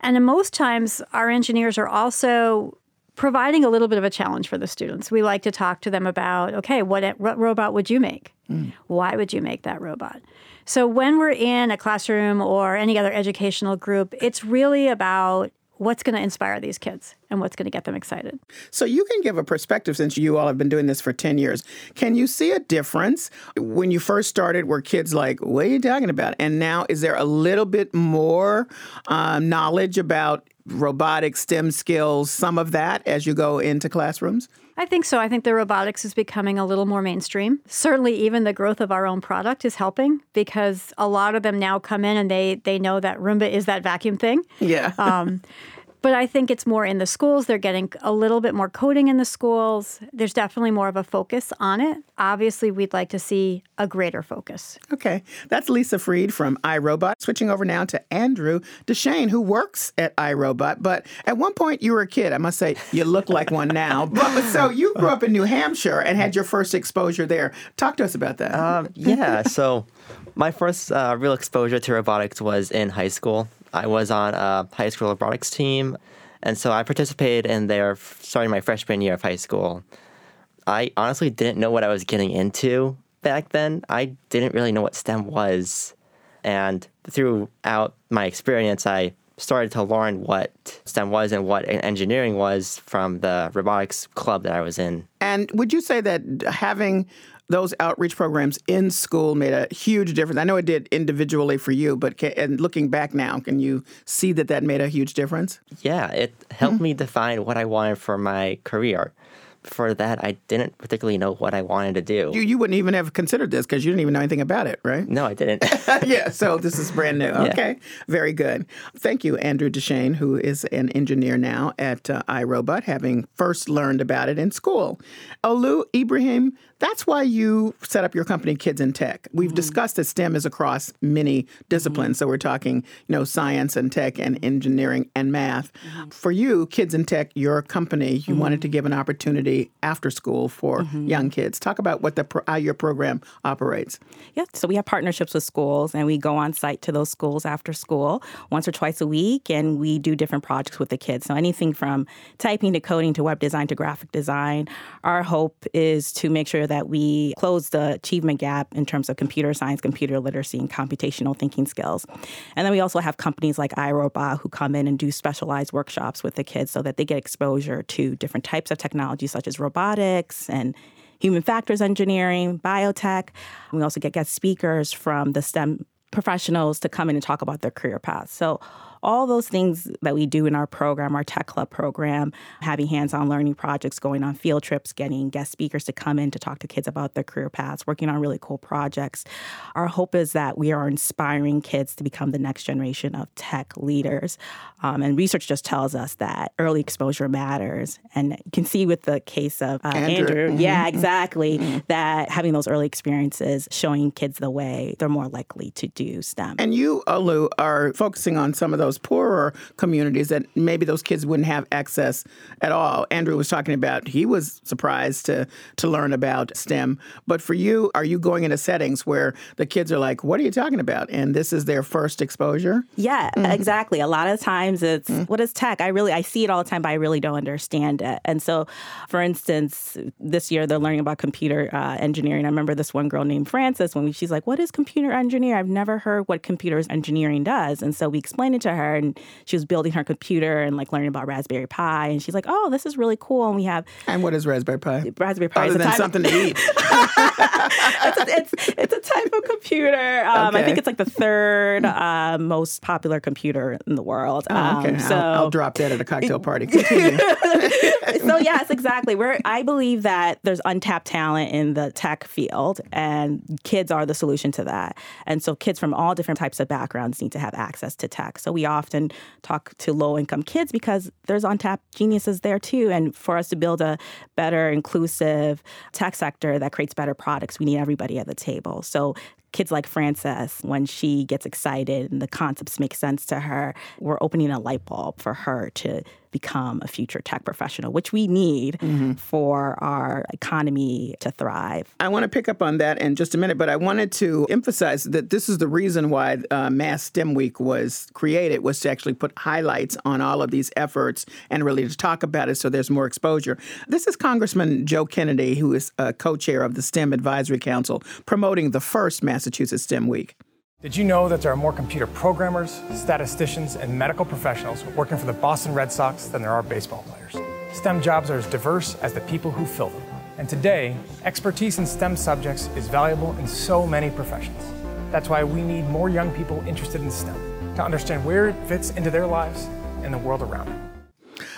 And most times, our engineers are also providing a little bit of a challenge for the students. We like to talk to them about, okay, what, what robot would you make? Hmm. Why would you make that robot? So when we're in a classroom or any other educational group, it's really about what's going to inspire these kids and what's going to get them excited. So you can give a perspective since you all have been doing this for 10 years. Can you see a difference when you first started were kids like, what are you talking about? And now is there a little bit more um, knowledge about robotics, STEM skills, some of that as you go into classrooms? I think so. I think the robotics is becoming a little more mainstream. Certainly, even the growth of our own product is helping because a lot of them now come in and they they know that Roomba is that vacuum thing. Yeah. Um, but I think it's more in the schools. They're getting a little bit more coding in the schools. There's definitely more of a focus on it. Obviously, we'd like to see a greater focus. Okay, that's Lisa Freed from iRobot. Switching over now to Andrew Deshane, who works at iRobot. But at one point, you were a kid. I must say, you look like one now. But so you grew up in New Hampshire and had your first exposure there. Talk to us about that. Um, yeah, so my first uh, real exposure to robotics was in high school. I was on a high school robotics team, and so I participated in there starting my freshman year of high school. I honestly didn't know what I was getting into back then. I didn't really know what STEM was. And throughout my experience, I started to learn what STEM was and what engineering was from the robotics club that I was in. And would you say that having those outreach programs in school made a huge difference? I know it did individually for you, but ca and looking back now, can you see that that made a huge difference? Yeah, it helped me define what I wanted for my career. Before that, I didn't particularly know what I wanted to do. You, you wouldn't even have considered this because you didn't even know anything about it, right? no, I didn't. yeah, so this is brand new. Okay, very good. Thank you, Andrew Deshane, who is an engineer now at uh, iRobot, having first learned about it in school. Olu Ibrahim, that's why you set up your company, Kids in Tech. We've mm-hmm. discussed that STEM is across many disciplines, mm-hmm. so we're talking, you know, science and tech and engineering and math. Mm-hmm. For you, Kids in Tech, your company, you wanted to give an opportunity after school for young kids. Talk about what the pro- how your program operates. Yeah, so we have partnerships with schools and we go on site to those schools after school once or twice a week and we do different projects with the kids. So anything from typing to coding to web design to graphic design. Our hope is to make sure that we close the achievement gap in terms of computer science, computer literacy, and computational thinking skills. And then we also have companies like iRobot who come in and do specialized workshops with the kids so that they get exposure to different types of technology such as robotics and human factors engineering, biotech. We also get guest speakers from the STEM professionals to come in and talk about their career paths. So all those things that we do in our program, our tech club program, having hands-on learning projects, going on field trips, getting guest speakers to come in to talk to kids about their career paths, working on really cool projects. Our hope is that we are inspiring kids to become the next generation of tech leaders. Um, and research just tells us that early exposure matters. And you can see with the case of uh, Andrew. Andrew, yeah, exactly, that having those early experiences, showing kids the way, they're more likely to do STEM. And you, Olu, are focusing on some of those poorer communities that maybe those kids wouldn't have access at all. Andrew was talking about he was surprised to to learn about STEM. But for you, are you going into settings where the kids are like, "What are you talking about?" And this is their first exposure. Yeah, exactly. A lot of times it's what is tech? I really I see it all the time, but I really don't understand it. And so, for instance, this year they're learning about computer uh, engineering. I remember this one girl named Frances when she's like, "What is computer engineer? I've never heard what computer engineering does." And so we explained it to her. Her and she was building her computer and like learning about Raspberry Pi. And she's like, oh, this is really cool. And we have. And what is Raspberry Pi? Raspberry Pi Other is than something of, to eat. it's, a, it's, it's, a type of computer. Um, Okay. I think it's like the third uh, most popular computer in the world. Oh, okay. Um, so I'll, I'll drop that at a cocktail party. So yes, exactly. We're I believe that there's untapped talent in the tech field, and kids are the solution to that. And so kids from all different types of backgrounds need to have access to tech. So we often talk to low income kids because there's untapped geniuses there too. And for us to build a better, inclusive tech sector that creates better products, we need everybody at the table. So kids like Frances, when she gets excited and the concepts make sense to her, we're opening a light bulb for her to become a future tech professional, which we need for our economy to thrive. I want to pick up on that in just a minute, but I wanted to emphasize that this is the reason why uh, Mass STEM Week was created, was to actually put highlights on all of these efforts and really to talk about it so there's more exposure. This is Congressman Joe Kennedy, who is uh, co-chair of the STEM Advisory Council, promoting the first Massachusetts STEM Week. Did you know that there are more computer programmers, statisticians, and medical professionals working for the Boston Red Sox than there are baseball players? STEM jobs are as diverse as the people who fill them. And today, expertise in STEM subjects is valuable in so many professions. That's why we need more young people interested in STEM to understand where it fits into their lives and the world around them.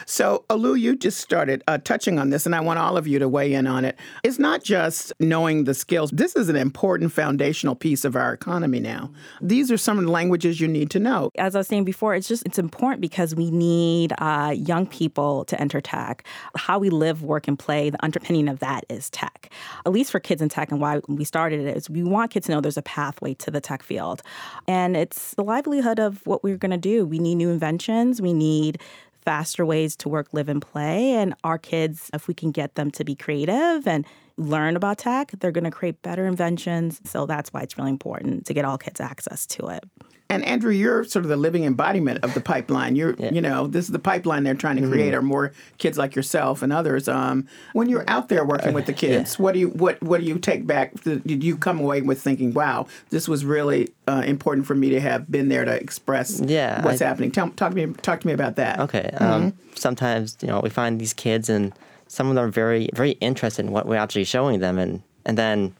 So, Olu, you just started uh, touching on this, and I want all of you to weigh in on it. It's not just knowing the skills. This is an important foundational piece of our economy now. These are some of the languages you need to know. As I was saying before, it's just it's important because we need uh, young people to enter tech. How we live, work, and play, the underpinning of that is tech. At least for kids in tech, and why we started it is we want kids to know there's a pathway to the tech field, and it's the livelihood of what we're going to do. We need new inventions. We need faster ways to work, live, and play. And our kids, if we can get them to be creative and learn about tech, they're going to create better inventions. So that's why it's really important to get all kids access to it. And Andrew, you're sort of the living embodiment of the pipeline. You're, you know, this is the pipeline they're trying to create, Mhm. are more kids like yourself and others. Um, when you're out there working with the kids, what do you what what do you take back? Did you come away with thinking, "Wow, this was really uh, important for me to have been there to express Yeah, what's I- happening"? Tell, talk to me talk to me about that. Okay. Mhm. Um, sometimes you know we find these kids and some of them are very very interested in what we're actually showing them, and and then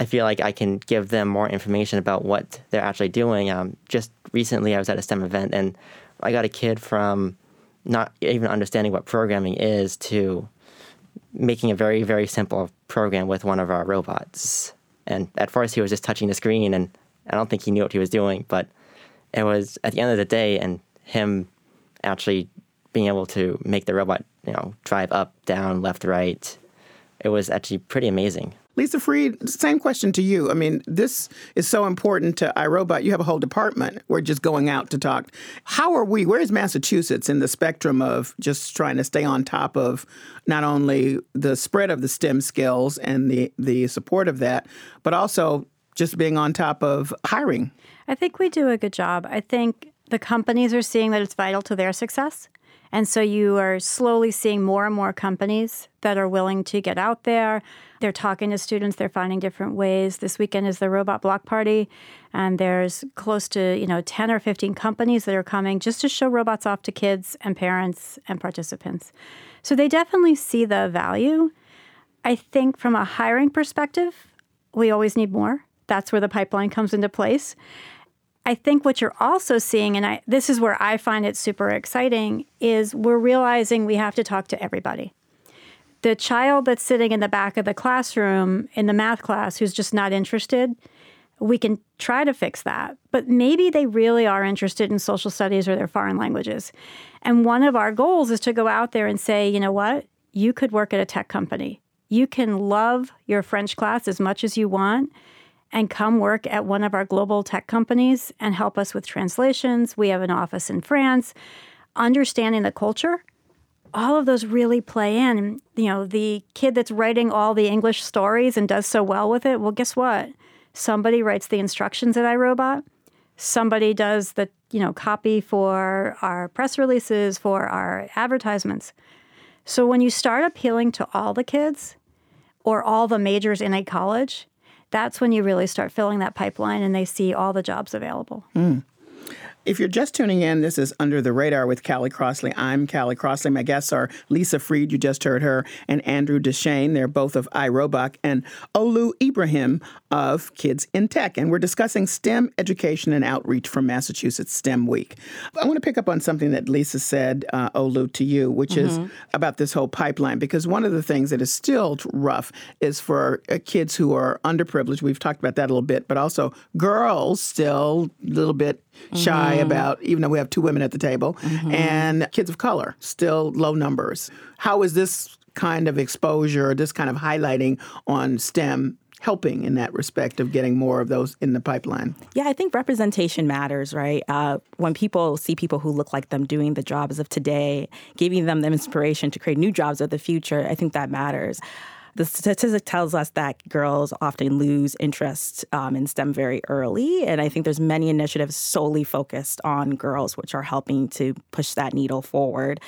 I feel like I can give them more information about what they're actually doing. Um, just recently, I was at a STEM event and I got a kid from not even understanding what programming is to making a very very simple program with one of our robots. And at first, he was just touching the screen, and I don't think he knew what he was doing, but it was at the end of the day, and him actually being able to make the robot, you know, drive up, down, left, right. It was actually pretty amazing. Lisa Freed, same question to you. I mean, this is so important to iRobot. You have a whole department. We're just going out to talk. How are we? Where is Massachusetts in the spectrum of just trying to stay on top of not only the spread of the STEM skills and the, the support of that, but also just being on top of hiring? I think we do a good job. I think the companies are seeing that it's vital to their success. And so you are slowly seeing more and more companies that are willing to get out there. They're talking to students, they're finding different ways. This weekend is the Robot Block Party, and there's close to, you know, 10 or 15 companies that are coming just to show robots off to kids and parents and participants. So they definitely see the value. I think from a hiring perspective, we always need more. That's where the pipeline comes into place. I think what you're also seeing, and I, this is where I find it super exciting, is we're realizing we have to talk to everybody. The child that's sitting in the back of the classroom in the math class who's just not interested, we can try to fix that. But maybe they really are interested in social studies or their foreign languages. And one of our goals is to go out there and say, you know what? You could work at a tech company. You can love your French class as much as you want and come work at one of our global tech companies and help us with translations. We have an office in France. Understanding the culture, all of those really play in. You know, the kid that's writing all the English stories and does so well with it, well, guess what? Somebody writes the instructions at iRobot. Somebody does the, you know, copy for our press releases, for our advertisements. So when you start appealing to all the kids or all the majors in a college, that's when you really start filling that pipeline and they see all the jobs available. Mm. If you're just tuning in, this is Under the Radar with Callie Crossley. I'm Callie Crossley. My guests are Lisa Freed, you just heard her, and Andrew Deshane. They're both of iRobot, and Olu Ibrahim of Kids in Tech. And we're discussing STEM education and outreach from Massachusetts STEM Week. I want to pick up on something that Lisa said, uh, Olu, to you, which mm-hmm. is about this whole pipeline, because one of the things that is still rough is for uh, kids who are underprivileged. We've talked about that a little bit, but also girls still a little bit shy mm-hmm. about, even though we have two women at the table, mm-hmm. and kids of color, still low numbers. How is this kind of exposure, this kind of highlighting on STEM helping in that respect of getting more of those in the pipeline? Yeah, I think representation matters, right? Uh, when people see people who look like them doing the jobs of today, giving them the inspiration to create new jobs of the future, I think that matters the statistic tells us that girls often lose interest um, in STEM very early, and I think there's many initiatives solely focused on girls, which are helping to push that needle forward.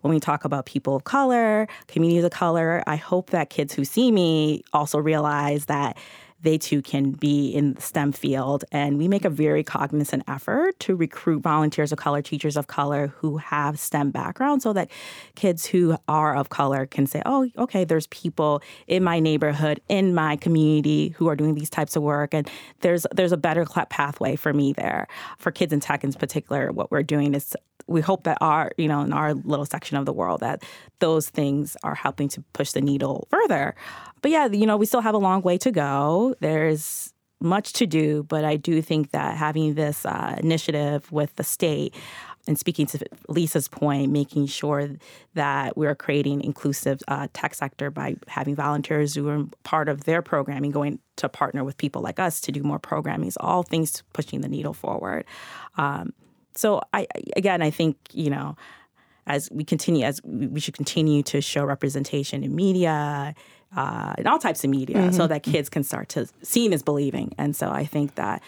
When we talk about people of color, communities of color, I hope that kids who see me also realize that they too can be in the STEM field. And we make a very cognizant effort to recruit volunteers of color, teachers of color who have STEM backgrounds so that kids who are of color can say, oh, okay, there's people in my neighborhood, in my community who are doing these types of work. And there's there's a better pathway for me there. For kids in tech in particular, what we're doing is we hope that our, you know, in our little section of the world, that those things are helping to push the needle further. But yeah, you know, we still have a long way to go. There's much to do, but I do think that having this uh, initiative with the state and speaking to Lisa's point, making sure that we're creating inclusive uh, tech sector by having volunteers who are part of their programming going to partner with people like us to do more programming is all things pushing the needle forward. Um, so I again, I think you know, as we continue, as we should continue to show representation in media, uh, in all types of media, mm-hmm. so that kids can start to seeing is believing. And so I think that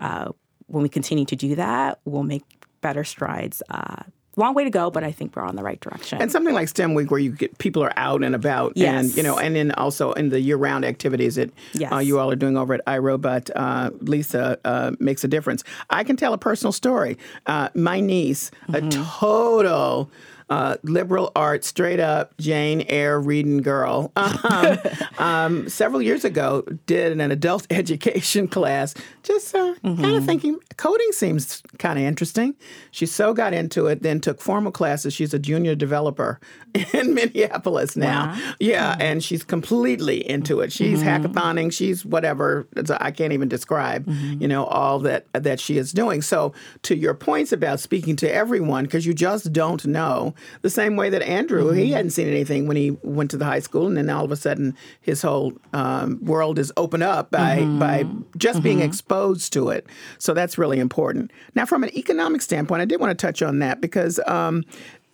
uh, when we continue to do that, we'll make better strides uh, long way to go, but I think we're on the right direction. And something like STEM Week, where you get people are out and about, yes. and you know, and then also in the year-round activities that yes. uh, you all are doing over at iRobot, uh, Lisa uh, makes a difference. I can tell a personal story. Uh, my niece, mm-hmm. a total uh, liberal arts, straight up Jane Eyre reading girl. Um, um, several years ago, did an adult education class, just uh, mm-hmm. kind of thinking coding seems kind of interesting. She so got into it, then took formal classes. She's a junior developer in Minneapolis now. Wow. Yeah, mm-hmm. and she's completely into it. She's mm-hmm. hackathoning. She's whatever. I can't even describe, mm-hmm. you know, all that that she is doing. So, to your points about speaking to everyone, because you just don't know the same way that Andrew, mm-hmm. he hadn't seen anything when he went to the high school, and then all of a sudden his whole um, world is opened up by mm-hmm. by just mm-hmm. being exposed to it. So that's really important. Now, from an economic standpoint, I did want to touch on that because, um,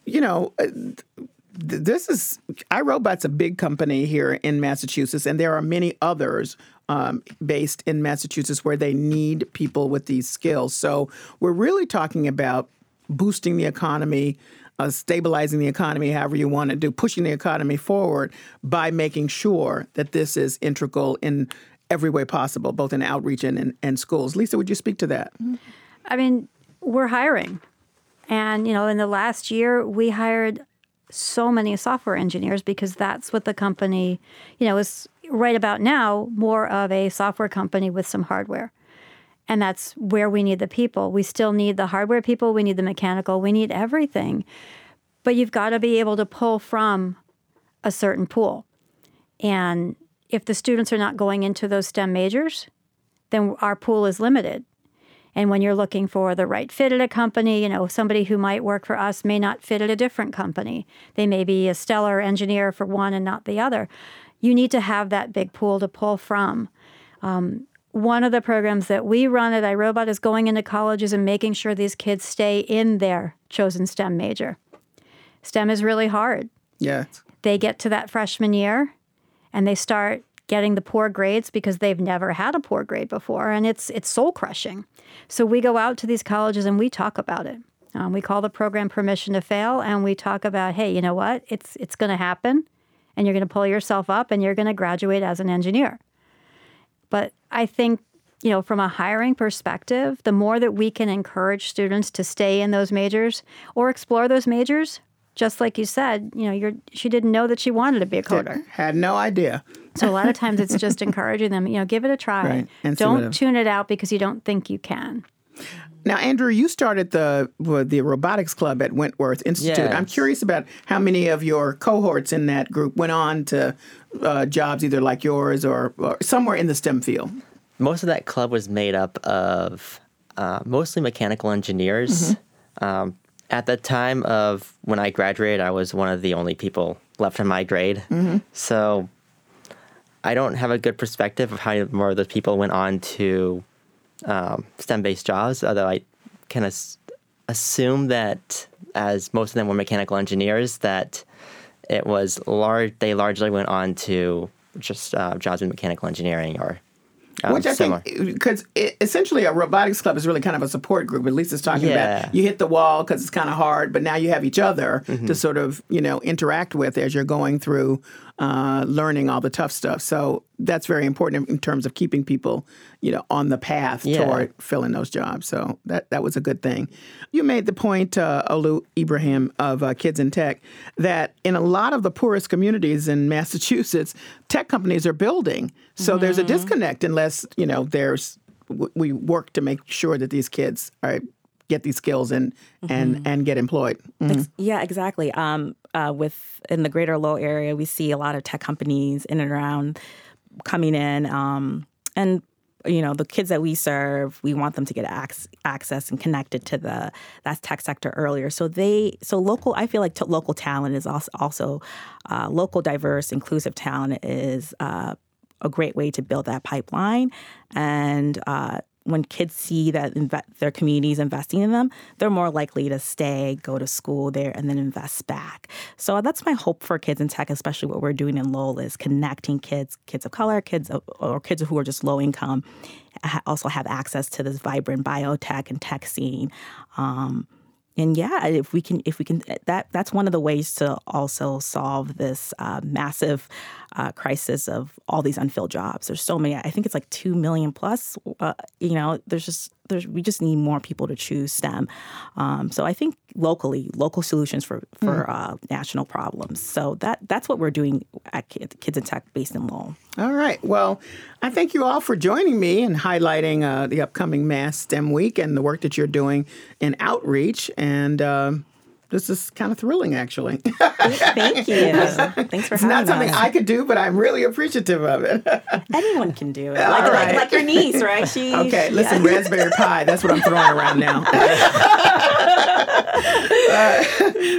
you know. Uh, this is iRobot's a big company here in Massachusetts, and there are many others um, based in Massachusetts where they need people with these skills. So we're really talking about boosting the economy, uh, stabilizing the economy, however you want to do, pushing the economy forward by making sure that this is integral in every way possible, both in outreach and, and, and schools. Lisa, would you speak to that? I mean, we're hiring. And, you know, in the last year, we hired so many software engineers because that's what the company, you know, is right about now more of a software company with some hardware. And that's where we need the people. We still need the hardware people, we need the mechanical, we need everything. But you've got to be able to pull from a certain pool. And if the students are not going into those STEM majors, then our pool is limited. And when you're looking for the right fit at a company, you know, somebody who might work for us may not fit at a different company. They may be a stellar engineer for one and not the other. You need to have that big pool to pull from. Um, one of the programs that we run at iRobot is going into colleges and making sure these kids stay in their chosen STEM major. STEM is really hard. Yeah. They get to that freshman year and they start getting the poor grades because they've never had a poor grade before and it's it's soul crushing. So we go out to these colleges and we talk about it. Um, we call the program permission to fail and we talk about hey, you know what? It's it's going to happen and you're going to pull yourself up and you're going to graduate as an engineer. But I think you know, from a hiring perspective, the more that we can encourage students to stay in those majors or explore those majors, just like you said, you know, you're, she didn't know that she wanted to be a coder. Had no idea. So a lot of times it's just encouraging them, you know, give it a try. Right, and Don't it- tune it out because you don't think you can. Now, Andrew, you started the the robotics club at Wentworth Institute. Yes. I'm curious about how many of your cohorts in that group went on to uh, jobs either like yours or, or somewhere in the STEM field. Most of that club was made up of uh, mostly mechanical engineers. Um, at the time of when I graduated, I was one of the only people left in my grade. So I don't have a good perspective of how more of those people went on to um, STEM-based jobs. Although I can as- assume that, as most of them were mechanical engineers, that it was large. They largely went on to just uh, jobs in mechanical engineering or um, Which I similar. think, because essentially a robotics club is really kind of a support group. At least it's talking Yeah. about you hit the wall because it's kind of hard, but now you have each other Mm-hmm. to sort of you know interact with as you're going through uh, learning all the tough stuff. So that's very important in terms of keeping people you know on the path Yeah. toward filling those jobs. So that that was a good thing. You made the point, uh, Olu Ibrahim of uh, Kids in Tech, that in a lot of the poorest communities in Massachusetts, tech companies are building. So there's a disconnect unless you know there's w- we work to make sure that these kids are get these skills and and and get employed. Mhm. Yeah, exactly. Um, uh, with in the greater Lowell area, we see a lot of tech companies in and around coming in, um, and you know the kids that we serve, we want them to get ac- access and connected to the that tech sector earlier. So they, so local. I feel like t- local talent is also also uh, local, diverse, inclusive talent is uh, a great way to build that pipeline and. Uh, when kids see that inve- their communities investing in them, they're more likely to stay, go to school there, and then invest back. So that's my hope for kids in tech, especially what we're doing in Lowell, is connecting kids, kids of color, kids of, or kids who are just low income, ha- also have access to this vibrant biotech and tech scene. Um, and yeah, if we can, if we can, that that's one of the ways to also solve this uh, massive uh, crisis of all these unfilled jobs. There's so many. I think it's like two million plus. Uh, you know, there's just there's we just need more people to choose STEM. Um, so I think locally, local solutions for for uh, national problems. So that that's what we're doing at Kids in Tech, based in Lowell. All right. Well, I thank you all for joining me and highlighting uh, the upcoming Mass STEM Week and the work that you're doing in outreach. And um, this is kind of thrilling, actually. Thank you. Thanks for it's not something us. I could do, but I'm really appreciative of it. Anyone can do it. Like, right. like, like your niece, right? She okay, she- listen, yeah. raspberry pie. That's what I'm throwing around now. Uh,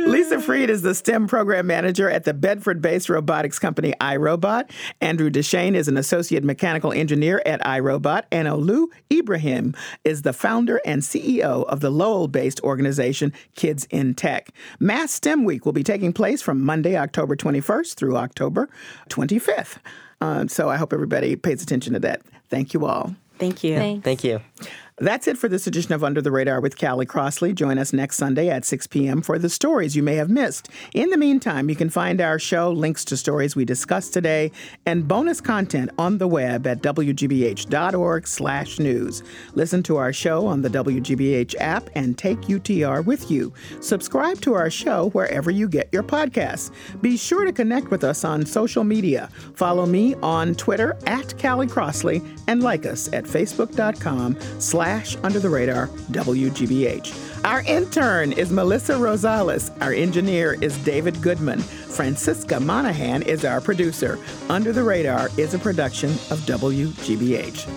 Lisa Freed is the STEM program manager at the Bedford based robotics company iRobot. Andrew Deshane is an associate mechanical engineer at iRobot. And Olu Ibrahim is the founder and CEO of the Lowell based organization Kids in Tech. Mass STEM Week will be taking place from Monday, October 21st through October 25th. Um, so I hope everybody pays attention to that. Thank you all. Thank you. Thanks. Thank you. That's it for this edition of Under the Radar with Callie Crossley. Join us next Sunday at 6 p.m. for the stories you may have missed. In the meantime, you can find our show, links to stories we discussed today, and bonus content on the web at wgbh.org slash news. Listen to our show on the WGBH app and take UTR with you. Subscribe to our show wherever you get your podcasts. Be sure to connect with us on social media. Follow me on Twitter at Callie Crossley and like us at facebook.com slash under the radar WGBH. Our intern is Melissa Rosales. Our engineer is David Goodman. Francisca Monahan is our producer. Under the Radar is a production of WGBH.